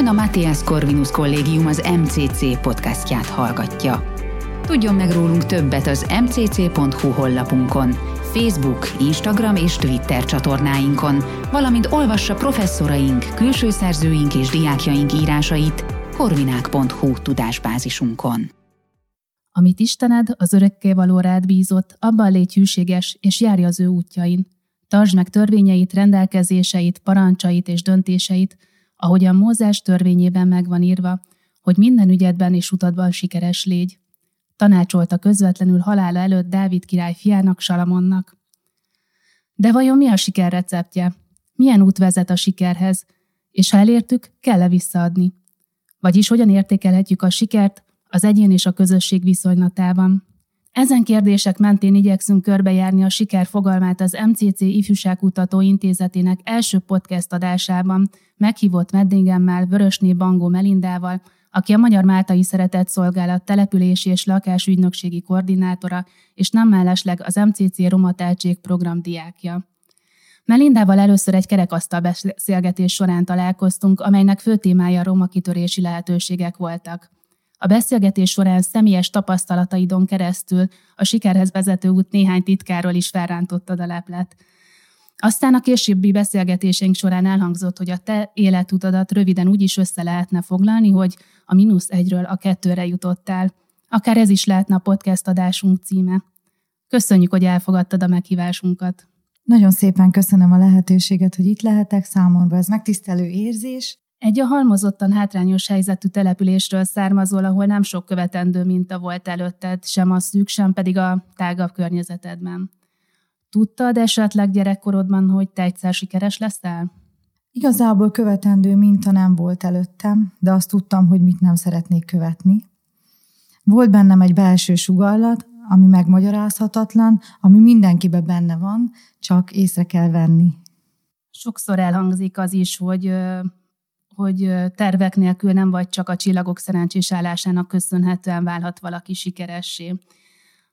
Ön a Matthias Corvinus Kollégium az MCC podcastját hallgatja. Tudjon meg rólunk többet az mcc.hu honlapunkon, Facebook, Instagram és Twitter csatornáinkon, valamint olvassa professzoraink, külső szerzőink és diákjaink írásait korvinák.hu tudásbázisunkon. Amit Istened, az örökké való rád bízott, abban légy hűséges, és járj az ő útjain. Tartsd meg törvényeit, rendelkezéseit, parancsait és döntéseit, ahogyan Mózes törvényében megvan írva, hogy minden ügyedben és utadban sikeres légy. Tanácsolta közvetlenül halála előtt Dávid király fiának Salamonnak. De vajon mi a siker receptje? Milyen út vezet a sikerhez? És ha elértük, kell-e visszaadni? Vagyis hogyan értékelhetjük a sikert az egyén és a közösség viszonylatában? Ezen kérdések mentén igyekszünk körbejárni a siker fogalmát az MCC Ifjúságkutató Intézetének első podcast adásában, meghívott vendégemmel Vörösné Bangó Melindával, aki a Magyar Máltai Szeretett Szolgálat települési és lakásügynökségi koordinátora, és nem mellesleg az MCC Roma Teltség program diákja. Melindával először egy kerekasztal beszélgetés során találkoztunk, amelynek fő témája roma kitörési lehetőségek voltak. A beszélgetés során személyes tapasztalataidon keresztül a sikerhez vezető út néhány titkáról is felrántottad a leplet. Aztán a későbbi beszélgetésénk során elhangzott, hogy a te életutadat röviden úgy is össze lehetne foglalni, hogy a mínusz egyről a kettőre jutottál. Akár ez is lehetne a podcast adásunk címe. Köszönjük, hogy elfogadtad a meghívásunkat. Nagyon szépen köszönöm a lehetőséget, hogy itt lehetek számomra. Ez megtisztelő érzés. Egy a halmozottan hátrányos helyzetű településről származol, ahol nem sok követendő minta volt előtted, sem a szűk, sem pedig a tágabb környezetedben. Tudtad esetleg gyerekkorodban, hogy te egyszer sikeres leszel? Igazából követendő minta nem volt előttem, de azt tudtam, hogy mit nem szeretnék követni. Volt bennem egy belső sugallat, ami megmagyarázhatatlan, ami mindenkibe benne van, csak észre kell venni. Sokszor elhangzik az is, hogy hogy tervek nélkül nem vagy csak a csillagok szerencsés állásának köszönhetően válhat valaki sikeressé.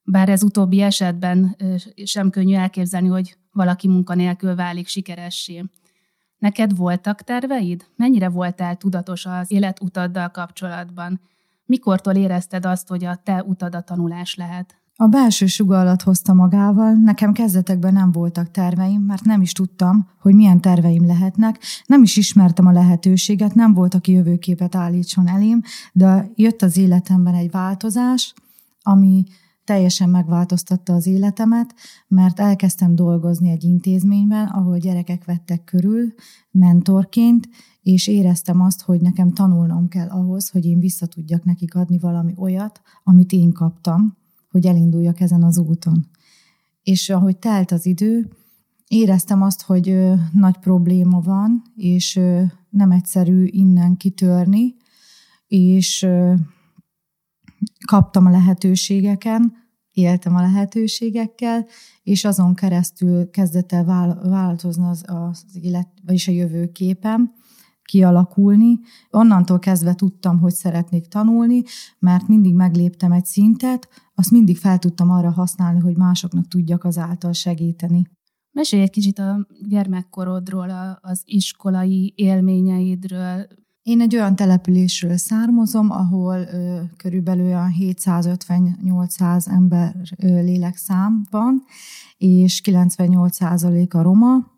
Bár ez utóbbi esetben sem könnyű elképzelni, hogy valaki munkanélkül válik sikeressé. Neked voltak terveid? Mennyire voltál tudatos az életutaddal kapcsolatban? Mikortól érezted azt, hogy a te utad a tanulás lehet? A belső sugallat hozta magával, nekem kezdetekben nem voltak terveim, mert nem is tudtam, hogy milyen terveim lehetnek, nem is ismertem a lehetőséget, nem volt, aki jövőképet állítson elém, de jött az életemben egy változás, ami teljesen megváltoztatta az életemet, mert elkezdtem dolgozni egy intézményben, ahol gyerekek vettek körül mentorként, és éreztem azt, hogy nekem tanulnom kell ahhoz, hogy én vissza tudjak nekik adni valami olyat, amit én kaptam, hogy elinduljak ezen az úton. És ahogy telt az idő, éreztem azt, hogy nagy probléma van, és nem egyszerű innen kitörni, és kaptam a lehetőségeken, éltem a lehetőségekkel, és azon keresztül kezdett el változni az, az élet, vagyis a jövőképem, kialakulni. Onnantól kezdve tudtam, hogy szeretnék tanulni, mert mindig megléptem egy szintet, azt mindig fel tudtam arra használni, hogy másoknak tudjak azáltal segíteni. Mesélj egy kicsit a gyermekkorodról, az iskolai élményeidről. Én egy olyan településről származom, ahol ö, körülbelül olyan 750-800 ember ö, lélekszám van, és 98% a roma,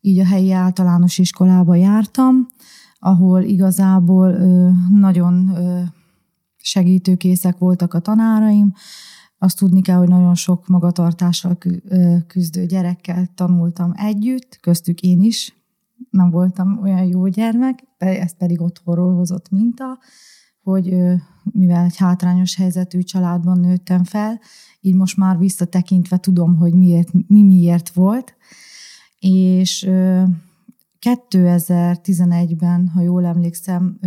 így a helyi általános iskolába jártam, ahol igazából ö, nagyon ö, segítőkészek voltak a tanáraim. Azt tudni kell, hogy nagyon sok magatartással küzdő gyerekkel tanultam együtt, köztük én is. Nem voltam olyan jó gyermek, ez pedig otthonról hozott minta, hogy mivel egy hátrányos helyzetű családban nőttem fel, így most már visszatekintve tudom, hogy miért, mi miért volt. És 2011-ben, ha jól emlékszem,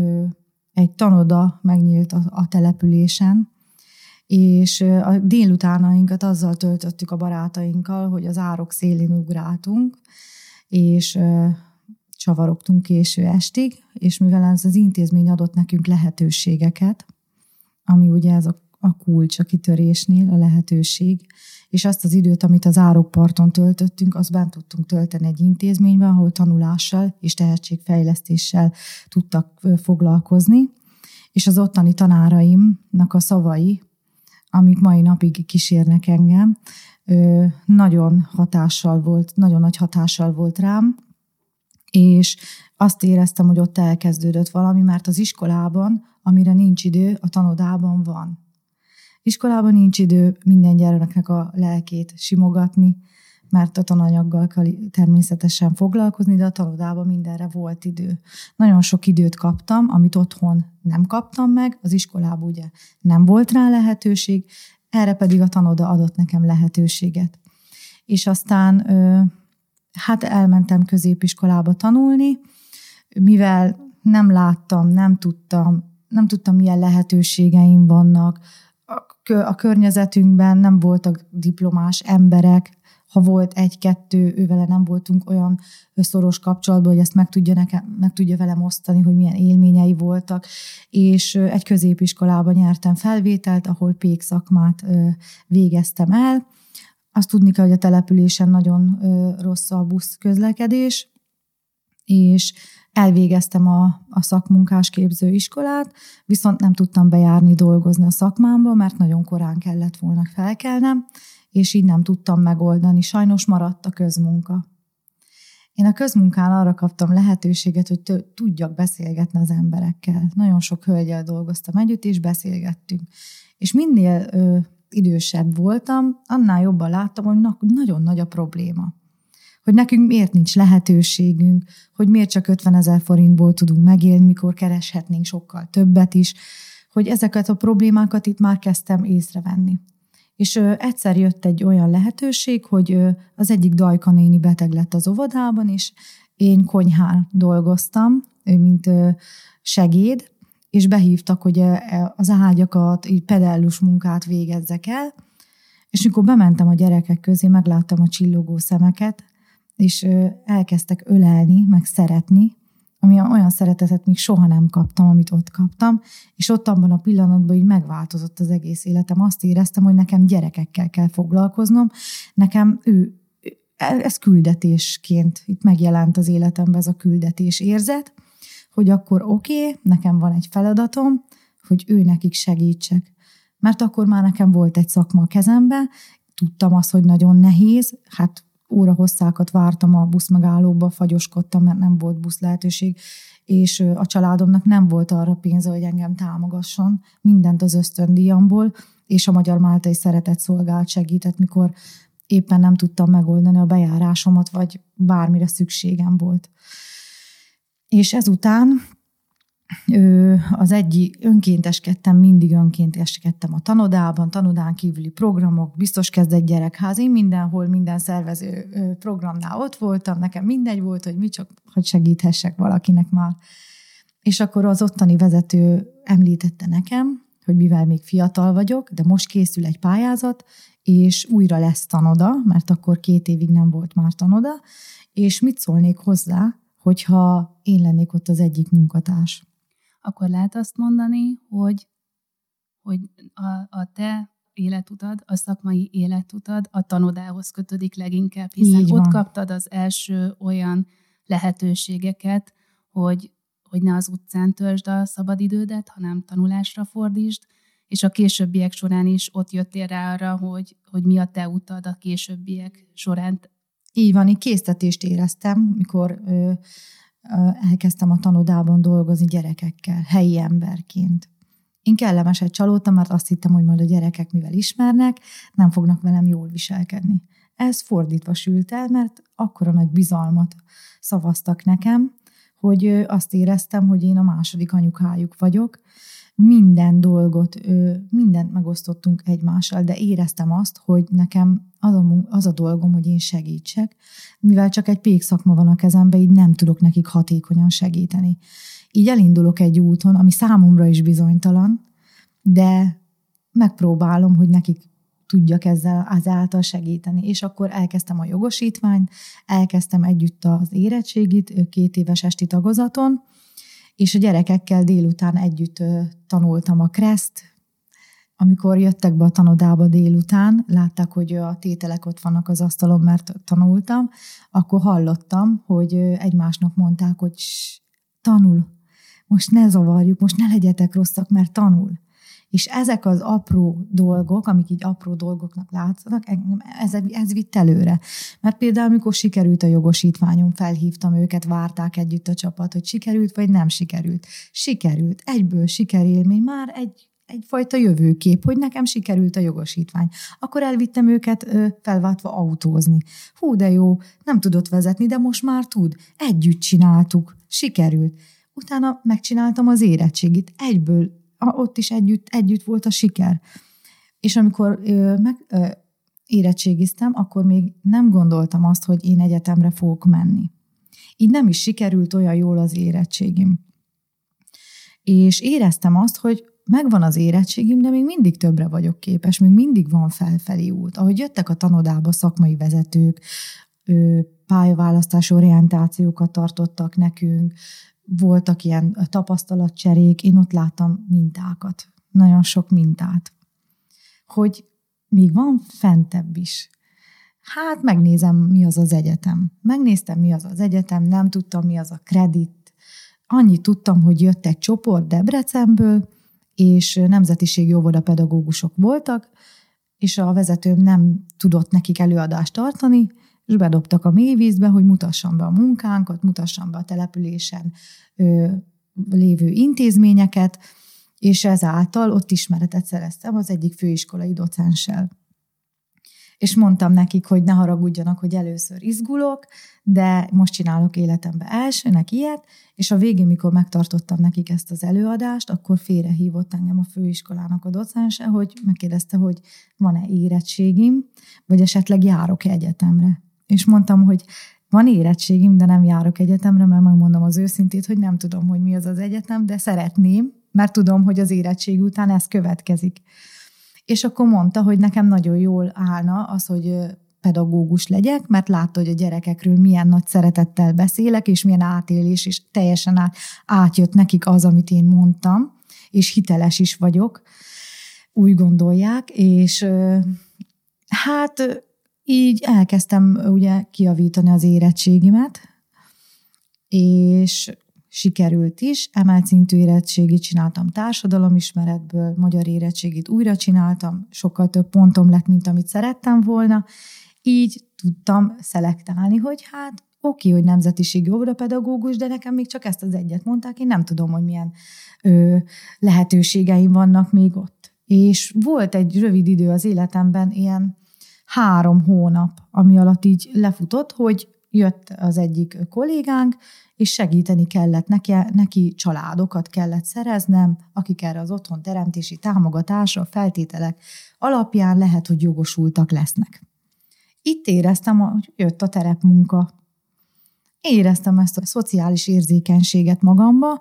egy tanoda megnyílt a, a településen, és a délutánainkat azzal töltöttük a barátainkkal, hogy az árok szélén ugráltunk, és csavarogtunk késő estig, és mivel ez az intézmény adott nekünk lehetőségeket, ami ugye ez a a kulcs a kitörésnél, a lehetőség, és azt az időt, amit az árokparton töltöttünk, azt bent tudtunk tölteni egy intézményben, ahol tanulással és tehetségfejlesztéssel tudtak foglalkozni, és az ottani tanáraimnak a szavai, amik mai napig kísérnek engem, nagyon hatással volt, nagyon nagy hatással volt rám, és azt éreztem, hogy ott elkezdődött valami, mert az iskolában, amire nincs idő, a tanodában van. Iskolában nincs idő minden gyereknek a lelkét simogatni, mert a tananyaggal kell természetesen foglalkozni, de a tanodában mindenre volt idő. Nagyon sok időt kaptam, amit otthon nem kaptam meg, az iskolában ugye nem volt rá lehetőség, erre pedig a tanoda adott nekem lehetőséget. És aztán hát elmentem középiskolába tanulni, mivel nem láttam, nem tudtam, nem tudtam, milyen lehetőségeim vannak, a környezetünkben nem voltak diplomás emberek, ha volt egy-kettő, ővele nem voltunk olyan szoros kapcsolatban, hogy ezt meg tudja, nekem, meg tudja velem osztani, hogy milyen élményei voltak, és egy középiskolában nyertem felvételt, ahol pék szakmát végeztem el. Azt tudni kell, hogy a településen nagyon rossz a busz közlekedés, és elvégeztem a, a szakmunkás képzőiskolát, viszont nem tudtam bejárni dolgozni a szakmámba, mert nagyon korán kellett volna felkelnem, és így nem tudtam megoldani. Sajnos maradt a közmunka. Én a közmunkán arra kaptam lehetőséget, hogy tudjak beszélgetni az emberekkel. Nagyon sok hölgyel dolgoztam együtt, és beszélgettünk. És minél ö, idősebb voltam, annál jobban láttam, hogy na, nagyon nagy a probléma. Hogy nekünk miért nincs lehetőségünk, hogy miért csak 50 ezer forintból tudunk megélni, mikor kereshetnénk sokkal többet is, hogy ezeket a problémákat itt már kezdtem észrevenni. És ö, egyszer jött egy olyan lehetőség, hogy ö, az egyik Dajka néni beteg lett az óvodában, és én konyhán dolgoztam, mint ö, segéd, és behívtak, hogy e, az ágyakat, így pedellus munkát végezzek el, és mikor bementem a gyerekek közé, megláttam a csillogó szemeket, és elkezdtek ölelni, meg szeretni, ami olyan szeretetet még soha nem kaptam, amit ott kaptam, és ott abban a pillanatban így megváltozott az egész életem. Azt éreztem, hogy nekem gyerekekkel kell foglalkoznom, nekem ő, ez küldetésként itt megjelent az életemben ez a küldetés érzet, hogy akkor oké, okay, nekem van egy feladatom, hogy ő nekik segítsek. Mert akkor már nekem volt egy szakma a kezembe, tudtam azt, hogy nagyon nehéz, hát óra hosszákat vártam a buszmegállóba, fagyoskodtam, mert nem volt busz lehetőség, és a családomnak nem volt arra pénze, hogy engem támogasson, mindent az ösztöndíjamból, és a Magyar Máltai Szeretett Szolgált segített, mikor éppen nem tudtam megoldani a bejárásomat, vagy bármire szükségem volt. És ezután az egyik önkénteskedtem, mindig önkénteskedtem a tanodában, tanodán kívüli programok, biztos kezdett gyerekház, én mindenhol, minden szervező programnál ott voltam, nekem mindegy volt, hogy mi csak, hogy segíthessek valakinek már. És akkor az ottani vezető említette nekem, hogy mivel még fiatal vagyok, de most készül egy pályázat, és újra lesz tanoda, mert akkor két évig nem volt már tanoda, és mit szólnék hozzá, hogyha én lennék ott az egyik munkatárs akkor lehet azt mondani, hogy, hogy a, a te életutad, a szakmai életutad a tanodához kötődik leginkább, hiszen Így ott kaptad az első olyan lehetőségeket, hogy, hogy ne az utcán törzsd a szabadidődet, hanem tanulásra fordítsd, és a későbbiek során is ott jöttél rá arra, hogy, hogy mi a te utad a későbbiek során. Így van, így késztetést éreztem, mikor ö, elkezdtem a tanodában dolgozni gyerekekkel, helyi emberként. Én kellemeset csalódtam, mert azt hittem, hogy majd a gyerekek, mivel ismernek, nem fognak velem jól viselkedni. Ez fordítva sült el, mert akkora nagy bizalmat szavaztak nekem, hogy azt éreztem, hogy én a második anyukájuk vagyok, minden dolgot, mindent megosztottunk egymással, de éreztem azt, hogy nekem az a, az a dolgom, hogy én segítsek, mivel csak egy pék szakma van a kezembe, így nem tudok nekik hatékonyan segíteni. Így elindulok egy úton, ami számomra is bizonytalan, de megpróbálom, hogy nekik tudjak ezzel azáltal segíteni. És akkor elkezdtem a jogosítványt, elkezdtem együtt az érettségit két éves esti tagozaton, és a gyerekekkel délután együtt tanultam a kreszt, amikor jöttek be a tanodába délután, látták, hogy a tételek ott vannak az asztalon, mert tanultam, akkor hallottam, hogy egymásnak mondták, hogy tanul, most ne zavarjuk, most ne legyetek rosszak, mert tanul. És ezek az apró dolgok, amik így apró dolgoknak látszanak, ez, ez vitt előre. Mert például, amikor sikerült a jogosítványom, felhívtam őket, várták együtt a csapat, hogy sikerült, vagy nem sikerült. Sikerült. Egyből sikerélmény, már egy egyfajta jövőkép, hogy nekem sikerült a jogosítvány. Akkor elvittem őket ö, felváltva autózni. Hú, de jó, nem tudott vezetni, de most már tud. Együtt csináltuk. Sikerült. Utána megcsináltam az érettségit. Egyből ott is együtt, együtt volt a siker. És amikor ö, meg, ö, érettségiztem, akkor még nem gondoltam azt, hogy én egyetemre fogok menni. Így nem is sikerült olyan jól az érettségim. És éreztem azt, hogy megvan az érettségim, de még mindig többre vagyok képes, még mindig van felfelé út. Ahogy jöttek a tanodába szakmai vezetők, pályaválasztás orientációkat tartottak nekünk, voltak ilyen tapasztalatcserék, én ott láttam mintákat, nagyon sok mintát. Hogy még van fentebb is. Hát megnézem, mi az az egyetem. Megnéztem, mi az az egyetem, nem tudtam, mi az a kredit. Annyit tudtam, hogy jött egy csoport Debrecenből, és nemzetiségi óvoda pedagógusok voltak, és a vezetőm nem tudott nekik előadást tartani, és bedobtak a mélyvízbe, hogy mutassam be a munkánkat, mutassam be a településen ö, lévő intézményeket, és ezáltal ott ismeretet szereztem az egyik főiskolai docenssel és mondtam nekik, hogy ne haragudjanak, hogy először izgulok, de most csinálok életembe elsőnek ilyet, és a végén, mikor megtartottam nekik ezt az előadást, akkor félrehívott engem a főiskolának a docense, hogy megkérdezte, hogy van-e érettségim, vagy esetleg járok egyetemre. És mondtam, hogy van érettségim, de nem járok egyetemre, mert megmondom az őszintét, hogy nem tudom, hogy mi az az egyetem, de szeretném, mert tudom, hogy az érettség után ez következik. És akkor mondta, hogy nekem nagyon jól állna az, hogy pedagógus legyek, mert látta, hogy a gyerekekről milyen nagy szeretettel beszélek, és milyen átélés, és teljesen át, átjött nekik az, amit én mondtam, és hiteles is vagyok, úgy gondolják, és hát így elkezdtem ugye kiavítani az érettségimet, és sikerült is. Emelt szintű érettségit csináltam társadalomismeretből, magyar érettségit újra csináltam, sokkal több pontom lett, mint amit szerettem volna. Így tudtam szelektálni, hogy hát oké, hogy nemzetiségi óvodapedagógus, de nekem még csak ezt az egyet mondták, én nem tudom, hogy milyen ö, lehetőségeim vannak még ott. És volt egy rövid idő az életemben, ilyen három hónap, ami alatt így lefutott, hogy jött az egyik kollégánk, és segíteni kellett neki, neki családokat kellett szereznem, akik erre az otthon teremtési támogatásra, feltételek alapján lehet, hogy jogosultak lesznek. Itt éreztem, hogy jött a terepmunka. Éreztem ezt a szociális érzékenységet magamba,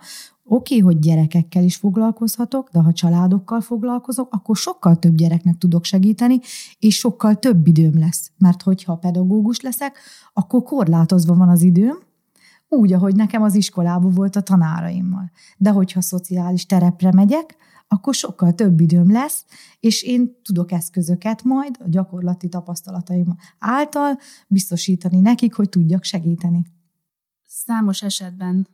Oké, okay, hogy gyerekekkel is foglalkozhatok, de ha családokkal foglalkozok, akkor sokkal több gyereknek tudok segíteni, és sokkal több időm lesz. Mert hogyha pedagógus leszek, akkor korlátozva van az időm, úgy, ahogy nekem az iskolában volt a tanáraimmal. De hogyha szociális terepre megyek, akkor sokkal több időm lesz, és én tudok eszközöket majd a gyakorlati tapasztalataim által biztosítani nekik, hogy tudjak segíteni. Számos esetben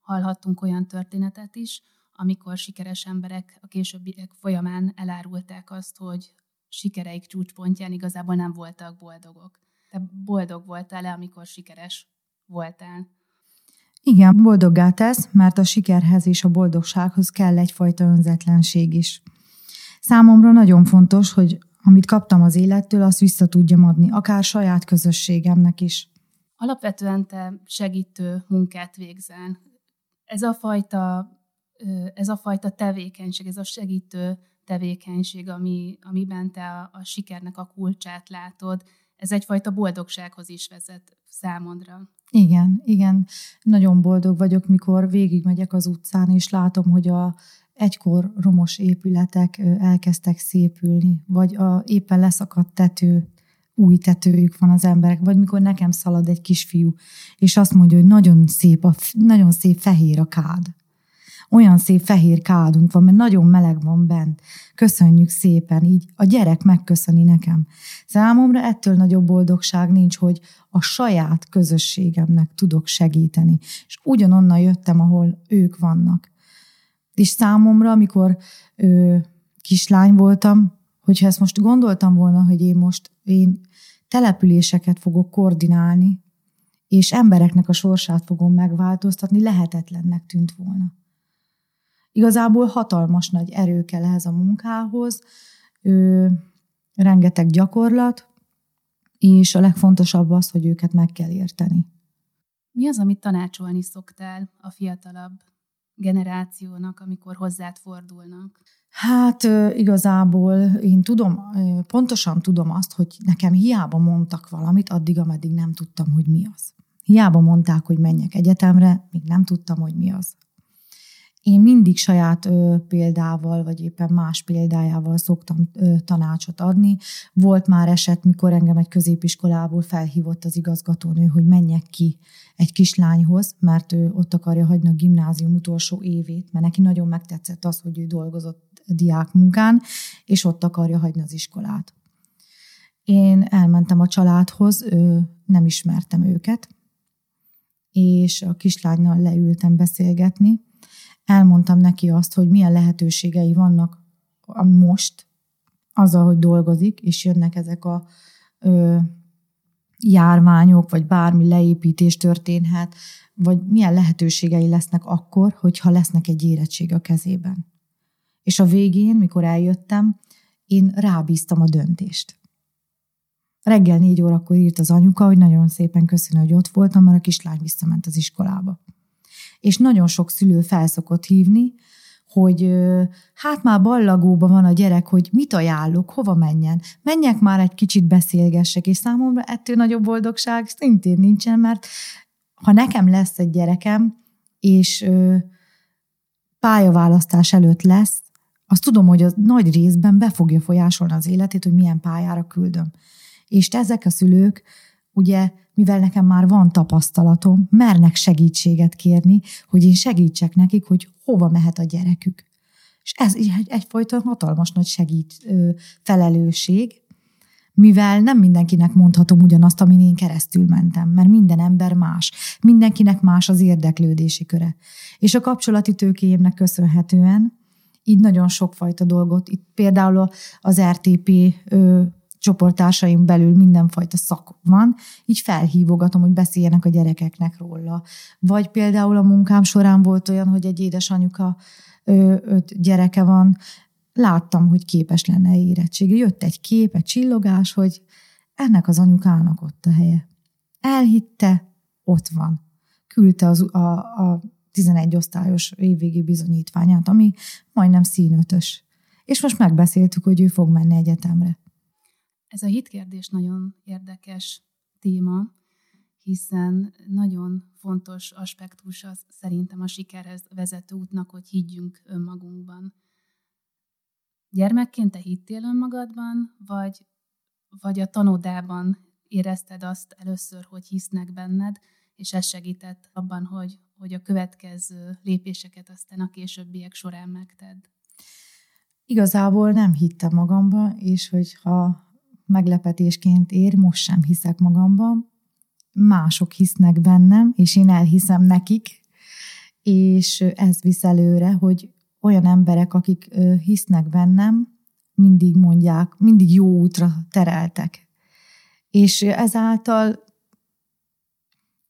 hallhattunk olyan történetet is, amikor sikeres emberek a későbbiek folyamán elárulták azt, hogy sikereik csúcspontján igazából nem voltak boldogok. Te boldog voltál-e, amikor sikeres voltál? Igen, boldoggá tesz, mert a sikerhez és a boldogsághoz kell egyfajta önzetlenség is. Számomra nagyon fontos, hogy amit kaptam az élettől, azt vissza tudjam adni, akár saját közösségemnek is. Alapvetően te segítő munkát végzel. Ez a fajta, ez a fajta tevékenység, ez a segítő tevékenység, ami, amiben te a, a sikernek a kulcsát látod, ez egyfajta boldogsághoz is vezet számodra. Igen, igen. Nagyon boldog vagyok, mikor végigmegyek az utcán, és látom, hogy a egykor romos épületek elkezdtek szépülni, vagy a éppen leszakadt tető, új tetőjük van az emberek, vagy mikor nekem szalad egy kisfiú, és azt mondja, hogy nagyon szép, a, nagyon szép fehér a kád. Olyan szép fehér kádunk van, mert nagyon meleg van bent. Köszönjük szépen, így a gyerek megköszöni nekem. Számomra ettől nagyobb boldogság nincs, hogy a saját közösségemnek tudok segíteni. És ugyanonnan jöttem, ahol ők vannak. És számomra, amikor ö, kislány voltam, hogyha ezt most gondoltam volna, hogy én most én településeket fogok koordinálni, és embereknek a sorsát fogom megváltoztatni, lehetetlennek tűnt volna. Igazából hatalmas nagy erő kell ehhez a munkához, ö, rengeteg gyakorlat, és a legfontosabb az, hogy őket meg kell érteni. Mi az, amit tanácsolni szoktál a fiatalabb generációnak, amikor hozzád fordulnak? Hát igazából én tudom, pontosan tudom azt, hogy nekem hiába mondtak valamit, addig, ameddig nem tudtam, hogy mi az. Hiába mondták, hogy menjek egyetemre, még nem tudtam, hogy mi az. Én mindig saját ö, példával, vagy éppen más példájával szoktam ö, tanácsot adni. Volt már eset, mikor engem egy középiskolából felhívott az igazgatónő, hogy menjek ki egy kislányhoz, mert ő ott akarja hagyni a gimnázium utolsó évét, mert neki nagyon megtetszett az, hogy ő dolgozott diákmunkán, és ott akarja hagyni az iskolát. Én elmentem a családhoz, ő, nem ismertem őket, és a kislánynal leültem beszélgetni, elmondtam neki azt, hogy milyen lehetőségei vannak most, azzal, hogy dolgozik, és jönnek ezek a ö, járványok, vagy bármi leépítés történhet, vagy milyen lehetőségei lesznek akkor, hogyha lesznek egy érettség a kezében. És a végén, mikor eljöttem, én rábíztam a döntést. Reggel négy órakor írt az anyuka, hogy nagyon szépen köszönöm, hogy ott voltam, mert a kislány visszament az iskolába és nagyon sok szülő felszokott hívni, hogy hát már ballagóban van a gyerek, hogy mit ajánlok, hova menjen. Menjek már egy kicsit beszélgessek, és számomra ettől nagyobb boldogság szintén nincsen, mert ha nekem lesz egy gyerekem, és pályaválasztás előtt lesz, azt tudom, hogy az nagy részben be fogja folyásolni az életét, hogy milyen pályára küldöm. És ezek a szülők ugye mivel nekem már van tapasztalatom, mernek segítséget kérni, hogy én segítsek nekik, hogy hova mehet a gyerekük. És ez egy, egyfajta hatalmas nagy segít ö, felelősség, mivel nem mindenkinek mondhatom ugyanazt, amin én keresztül mentem, mert minden ember más, mindenkinek más az érdeklődési köre. És a kapcsolati tőkéjémnek köszönhetően így nagyon sokfajta dolgot, itt például az RTP ö, csoportársaim belül mindenfajta szak van, így felhívogatom, hogy beszéljenek a gyerekeknek róla. Vagy például a munkám során volt olyan, hogy egy édesanyuka öt gyereke van, láttam, hogy képes lenne érettségre. Jött egy kép, egy csillogás, hogy ennek az anyukának ott a helye. Elhitte, ott van. Küldte az, a, a 11 osztályos évvégi bizonyítványát, ami majdnem színötös. És most megbeszéltük, hogy ő fog menni egyetemre. Ez a hitkérdés nagyon érdekes téma, hiszen nagyon fontos aspektus az szerintem a sikerhez vezető útnak, hogy higgyünk önmagunkban. Gyermekként te hittél önmagadban, vagy, vagy a tanodában érezted azt először, hogy hisznek benned, és ez segített abban, hogy, hogy a következő lépéseket aztán a későbbiek során megted? Igazából nem hittem magamba, és hogyha meglepetésként ér, most sem hiszek magamban. Mások hisznek bennem, és én elhiszem nekik, és ez visz előre, hogy olyan emberek, akik hisznek bennem, mindig mondják, mindig jó útra tereltek. És ezáltal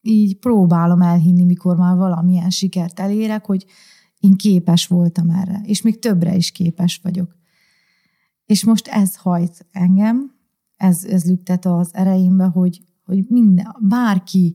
így próbálom elhinni, mikor már valamilyen sikert elérek, hogy én képes voltam erre, és még többre is képes vagyok. És most ez hajt engem, ez, ez lüktet az ereimbe, hogy, hogy minden, bárki,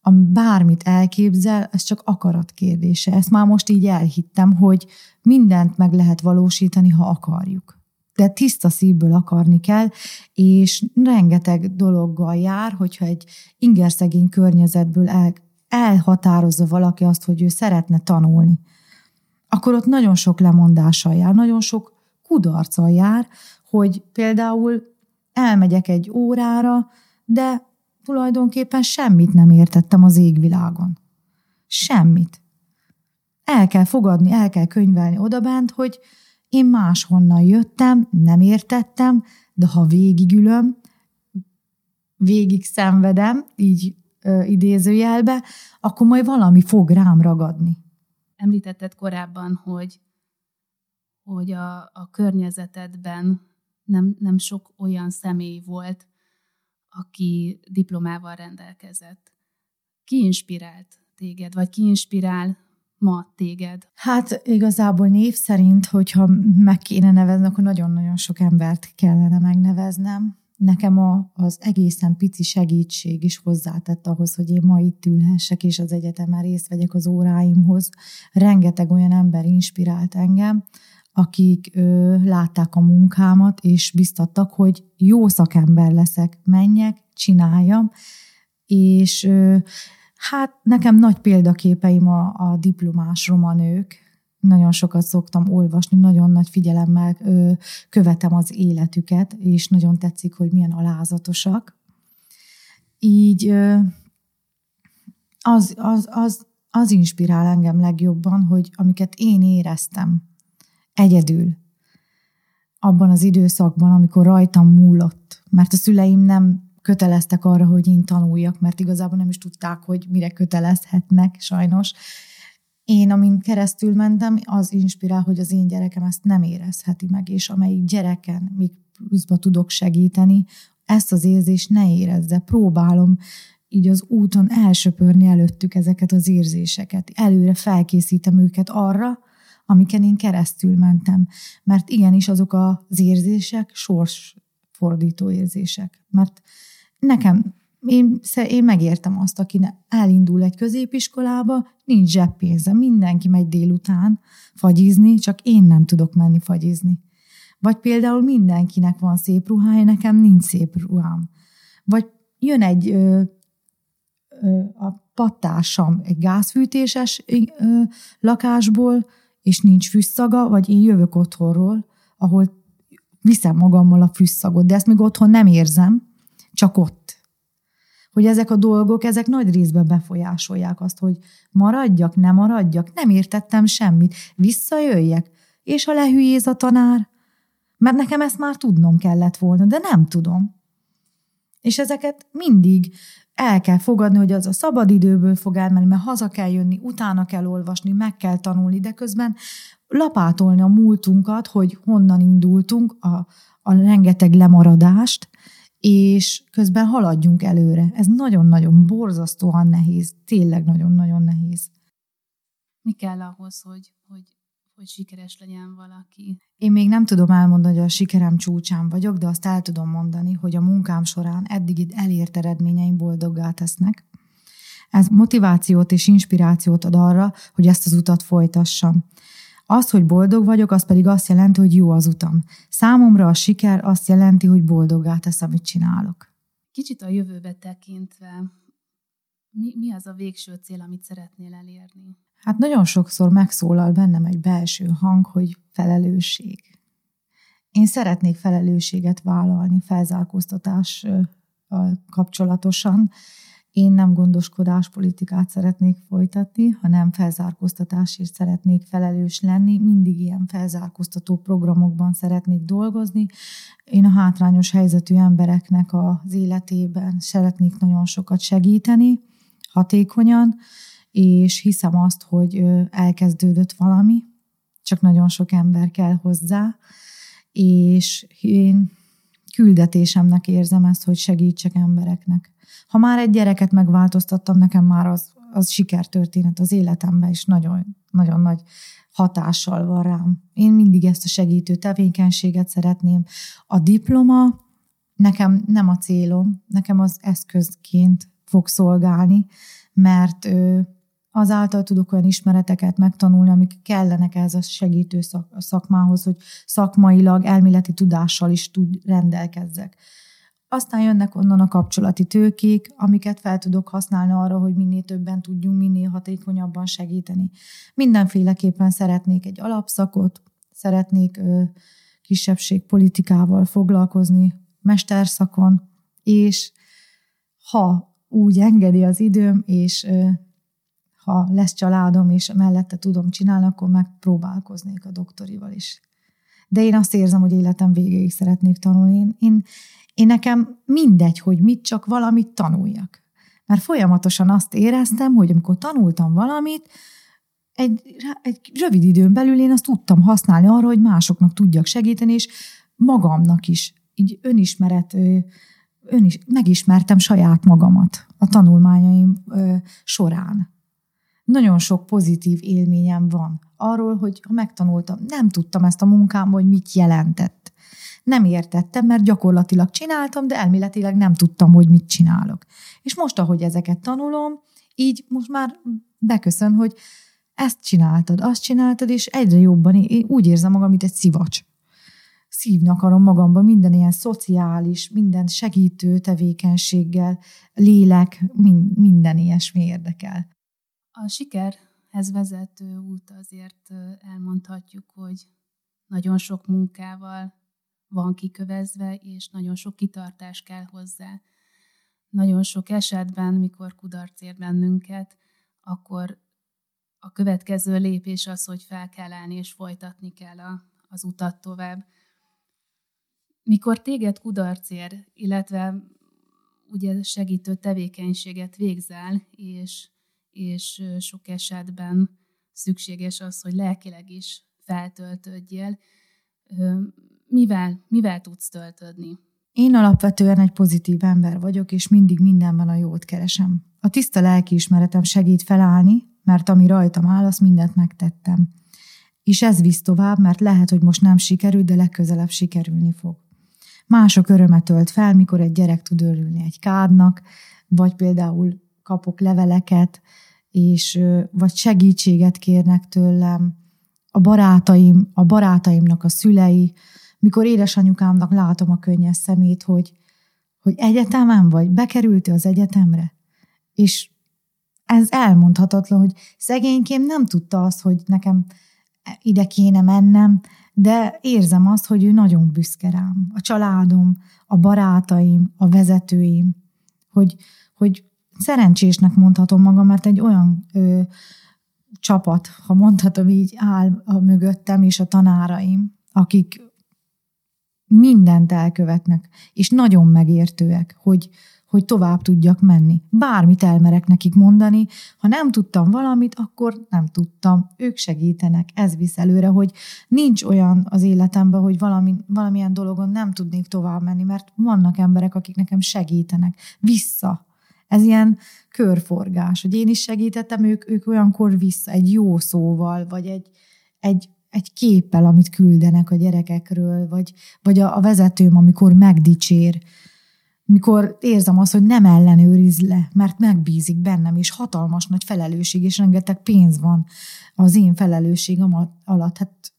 ami bármit elképzel, ez csak akarat kérdése. Ezt már most így elhittem, hogy mindent meg lehet valósítani, ha akarjuk. De tiszta szívből akarni kell, és rengeteg dologgal jár, hogyha egy ingerszegény környezetből el, elhatározza valaki azt, hogy ő szeretne tanulni, akkor ott nagyon sok lemondással jár, nagyon sok kudarccal jár, hogy például elmegyek egy órára, de tulajdonképpen semmit nem értettem az égvilágon. Semmit. el kell fogadni, el kell könyvelni odabent, hogy én máshonnan jöttem, nem értettem, de ha végigülöm, végig szenvedem, így ö, idézőjelbe, akkor majd valami fog rám ragadni. Említetted korábban, hogy, hogy a, a környezetedben nem, nem sok olyan személy volt, aki diplomával rendelkezett. Ki inspirált téged, vagy ki inspirál ma téged? Hát igazából név szerint, hogyha meg kéne nevezni, akkor nagyon-nagyon sok embert kellene megneveznem. Nekem a, az egészen pici segítség is hozzátett ahhoz, hogy én ma itt ülhessek, és az egyetemen részt vegyek az óráimhoz. Rengeteg olyan ember inspirált engem, akik ö, látták a munkámat, és biztattak, hogy jó szakember leszek, menjek, csináljam, és ö, hát nekem nagy példaképeim a, a diplomás romanők, nagyon sokat szoktam olvasni, nagyon nagy figyelemmel ö, követem az életüket, és nagyon tetszik, hogy milyen alázatosak. Így ö, az, az, az, az inspirál engem legjobban, hogy amiket én éreztem egyedül abban az időszakban, amikor rajtam múlott, mert a szüleim nem köteleztek arra, hogy én tanuljak, mert igazából nem is tudták, hogy mire kötelezhetnek, sajnos. Én, amin keresztül mentem, az inspirál, hogy az én gyerekem ezt nem érezheti meg, és amelyik gyereken még pluszba tudok segíteni, ezt az érzést ne érezze. Próbálom így az úton elsöpörni előttük ezeket az érzéseket. Előre felkészítem őket arra, amiken én keresztül mentem. Mert igenis azok az érzések sorsfordító érzések. Mert nekem, én, én megértem azt, aki elindul egy középiskolába, nincs zseppénze, mindenki megy délután fagyizni, csak én nem tudok menni fagyizni. Vagy például mindenkinek van szép ruhája, nekem nincs szép ruhám. Vagy jön egy ö, ö, a pattársam egy gázfűtéses ö, lakásból, és nincs fűszaga, vagy én jövök otthonról, ahol viszem magammal a fűszagot, de ezt még otthon nem érzem, csak ott. Hogy ezek a dolgok, ezek nagy részben befolyásolják azt, hogy maradjak, nem maradjak, nem értettem semmit, visszajöjjek, és ha lehülyéz a tanár, mert nekem ezt már tudnom kellett volna, de nem tudom. És ezeket mindig el kell fogadni, hogy az a szabadidőből fog elmenni, mert haza kell jönni, utána kell olvasni, meg kell tanulni, de közben lapátolni a múltunkat, hogy honnan indultunk, a, a rengeteg lemaradást, és közben haladjunk előre. Ez nagyon-nagyon borzasztóan nehéz, tényleg nagyon-nagyon nehéz. Mi kell ahhoz, hogy, hogy hogy sikeres legyen valaki. Én még nem tudom elmondani, hogy a sikerem csúcsán vagyok, de azt el tudom mondani, hogy a munkám során eddig elért eredményeim boldoggá tesznek. Ez motivációt és inspirációt ad arra, hogy ezt az utat folytassam. Az, hogy boldog vagyok, az pedig azt jelenti, hogy jó az utam. Számomra a siker azt jelenti, hogy boldoggá tesz, amit csinálok. Kicsit a jövőbe tekintve, mi, mi az a végső cél, amit szeretnél elérni? Hát nagyon sokszor megszólal bennem egy belső hang, hogy felelősség. Én szeretnék felelősséget vállalni felzárkóztatás kapcsolatosan. Én nem gondoskodás politikát szeretnék folytatni, hanem felzárkóztatásért szeretnék felelős lenni. Mindig ilyen felzárkóztató programokban szeretnék dolgozni. Én a hátrányos helyzetű embereknek az életében szeretnék nagyon sokat segíteni, hatékonyan, és hiszem azt, hogy elkezdődött valami, csak nagyon sok ember kell hozzá, és én küldetésemnek érzem ezt, hogy segítsek embereknek. Ha már egy gyereket megváltoztattam, nekem már az, az sikertörténet az életemben is nagyon, nagyon nagy hatással van rám. Én mindig ezt a segítő tevékenységet szeretném. A diploma nekem nem a célom, nekem az eszközként fog szolgálni, mert azáltal tudok olyan ismereteket megtanulni, amik kellenek ez a segítő szak, a szakmához, hogy szakmailag, elméleti tudással is tud rendelkezzek. Aztán jönnek onnan a kapcsolati tőkék, amiket fel tudok használni arra, hogy minél többen tudjunk, minél hatékonyabban segíteni. Mindenféleképpen szeretnék egy alapszakot, szeretnék ö, kisebbségpolitikával foglalkozni, mesterszakon, és ha úgy engedi az időm, és ö, ha lesz családom, és mellette tudom csinálni, akkor megpróbálkoznék a doktorival is. De én azt érzem, hogy életem végéig szeretnék tanulni. Én, én, én nekem mindegy, hogy mit, csak valamit tanuljak. Mert folyamatosan azt éreztem, hogy amikor tanultam valamit, egy, egy rövid időn belül én azt tudtam használni arra, hogy másoknak tudjak segíteni, és magamnak is. Így önismeret, ön is, megismertem saját magamat a tanulmányaim során. Nagyon sok pozitív élményem van arról, hogy ha megtanultam, nem tudtam ezt a munkámban, hogy mit jelentett. Nem értettem, mert gyakorlatilag csináltam, de elméletileg nem tudtam, hogy mit csinálok. És most, ahogy ezeket tanulom, így most már beköszön, hogy ezt csináltad, azt csináltad, és egyre jobban én úgy érzem magam, mint egy szivacs. Szívni akarom magamba minden ilyen szociális, minden segítő tevékenységgel, lélek, minden ilyesmi érdekel. A sikerhez vezető út azért elmondhatjuk, hogy nagyon sok munkával van kikövezve, és nagyon sok kitartás kell hozzá. Nagyon sok esetben, mikor kudarc ér bennünket, akkor a következő lépés az, hogy fel kell állni és folytatni kell a, az utat tovább. Mikor téged kudarc ér, illetve ugye segítő tevékenységet végzel, és, és sok esetben szükséges az, hogy lelkileg is feltöltődjél, mivel, mivel tudsz töltődni? Én alapvetően egy pozitív ember vagyok, és mindig mindenben a jót keresem. A tiszta lelkiismeretem segít felállni, mert ami rajtam áll, azt mindent megtettem. És ez visz tovább, mert lehet, hogy most nem sikerült, de legközelebb sikerülni fog. Mások örömet tölt fel, mikor egy gyerek tud örülni egy kádnak, vagy például kapok leveleket, és vagy segítséget kérnek tőlem, a barátaim, a barátaimnak a szülei, mikor édesanyukámnak látom a könnyes szemét, hogy, hogy egyetemen vagy, bekerülti az egyetemre, és ez elmondhatatlan, hogy szegénykém nem tudta azt, hogy nekem ide kéne mennem, de érzem azt, hogy ő nagyon büszke rám. A családom, a barátaim, a vezetőim, hogy, hogy szerencsésnek mondhatom magam, mert egy olyan ö, csapat, ha mondhatom így, áll a mögöttem, és a tanáraim, akik mindent elkövetnek, és nagyon megértőek, hogy, hogy tovább tudjak menni. Bármit elmerek nekik mondani, ha nem tudtam valamit, akkor nem tudtam. Ők segítenek, ez visz előre, hogy nincs olyan az életemben, hogy valami, valamilyen dologon nem tudnék tovább menni, mert vannak emberek, akik nekem segítenek. Vissza. Ez ilyen körforgás, hogy én is segítettem, ők, ők olyankor vissza, egy jó szóval, vagy egy, egy, egy képpel, amit küldenek a gyerekekről, vagy, vagy a, a vezetőm, amikor megdicsér, mikor érzem azt, hogy nem ellenőriz le, mert megbízik bennem, és hatalmas nagy felelősség, és rengeteg pénz van az én felelősségem alatt. Hát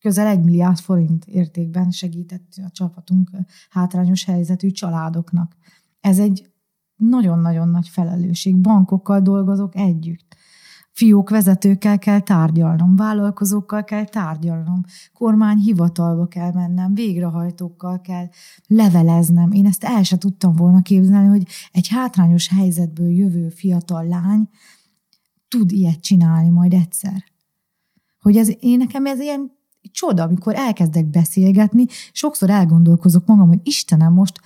közel egy milliárd forint értékben segített a csapatunk hátrányos helyzetű családoknak. Ez egy nagyon-nagyon nagy felelősség. Bankokkal dolgozok együtt fiók vezetőkkel kell tárgyalnom, vállalkozókkal kell tárgyalnom, kormányhivatalba kell mennem, végrehajtókkal kell leveleznem. Én ezt el se tudtam volna képzelni, hogy egy hátrányos helyzetből jövő fiatal lány tud ilyet csinálni majd egyszer. Hogy ez, én nekem ez ilyen csoda, amikor elkezdek beszélgetni, sokszor elgondolkozok magam, hogy Istenem, most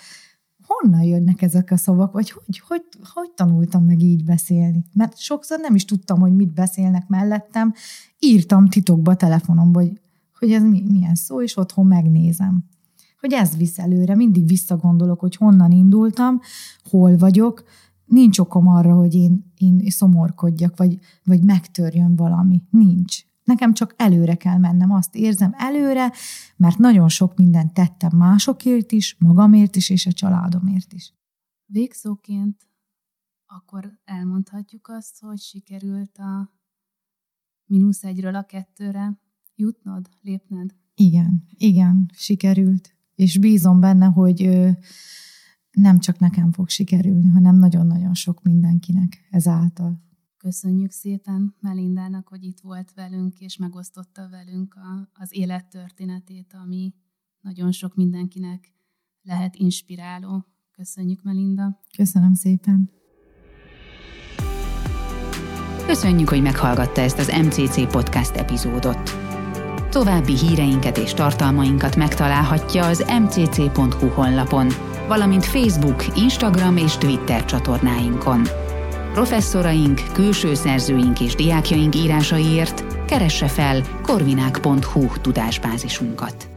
honnan jönnek ezek a szavak, vagy hogy, hogy, hogy tanultam meg így beszélni. Mert sokszor nem is tudtam, hogy mit beszélnek mellettem. Írtam titokba telefonomba, hogy, hogy ez mi, milyen szó, és otthon megnézem. Hogy ez visz előre, mindig visszagondolok, hogy honnan indultam, hol vagyok, nincs okom arra, hogy én, én szomorkodjak, vagy, vagy megtörjön valami. Nincs. Nekem csak előre kell mennem, azt érzem előre, mert nagyon sok mindent tettem másokért is, magamért is, és a családomért is. Végszóként akkor elmondhatjuk azt, hogy sikerült a mínusz egyről a kettőre jutnod, lépned? Igen, igen, sikerült. És bízom benne, hogy nem csak nekem fog sikerülni, hanem nagyon-nagyon sok mindenkinek ezáltal. Köszönjük szépen Melindának, hogy itt volt velünk, és megosztotta velünk a, az élettörténetét, ami nagyon sok mindenkinek lehet inspiráló. Köszönjük, Melinda. Köszönöm szépen. Köszönjük, hogy meghallgatta ezt az MCC Podcast epizódot. További híreinket és tartalmainkat megtalálhatja az mcc.hu honlapon, valamint Facebook, Instagram és Twitter csatornáinkon professzoraink, külső szerzőink és diákjaink írásaiért keresse fel korvinák.hu tudásbázisunkat.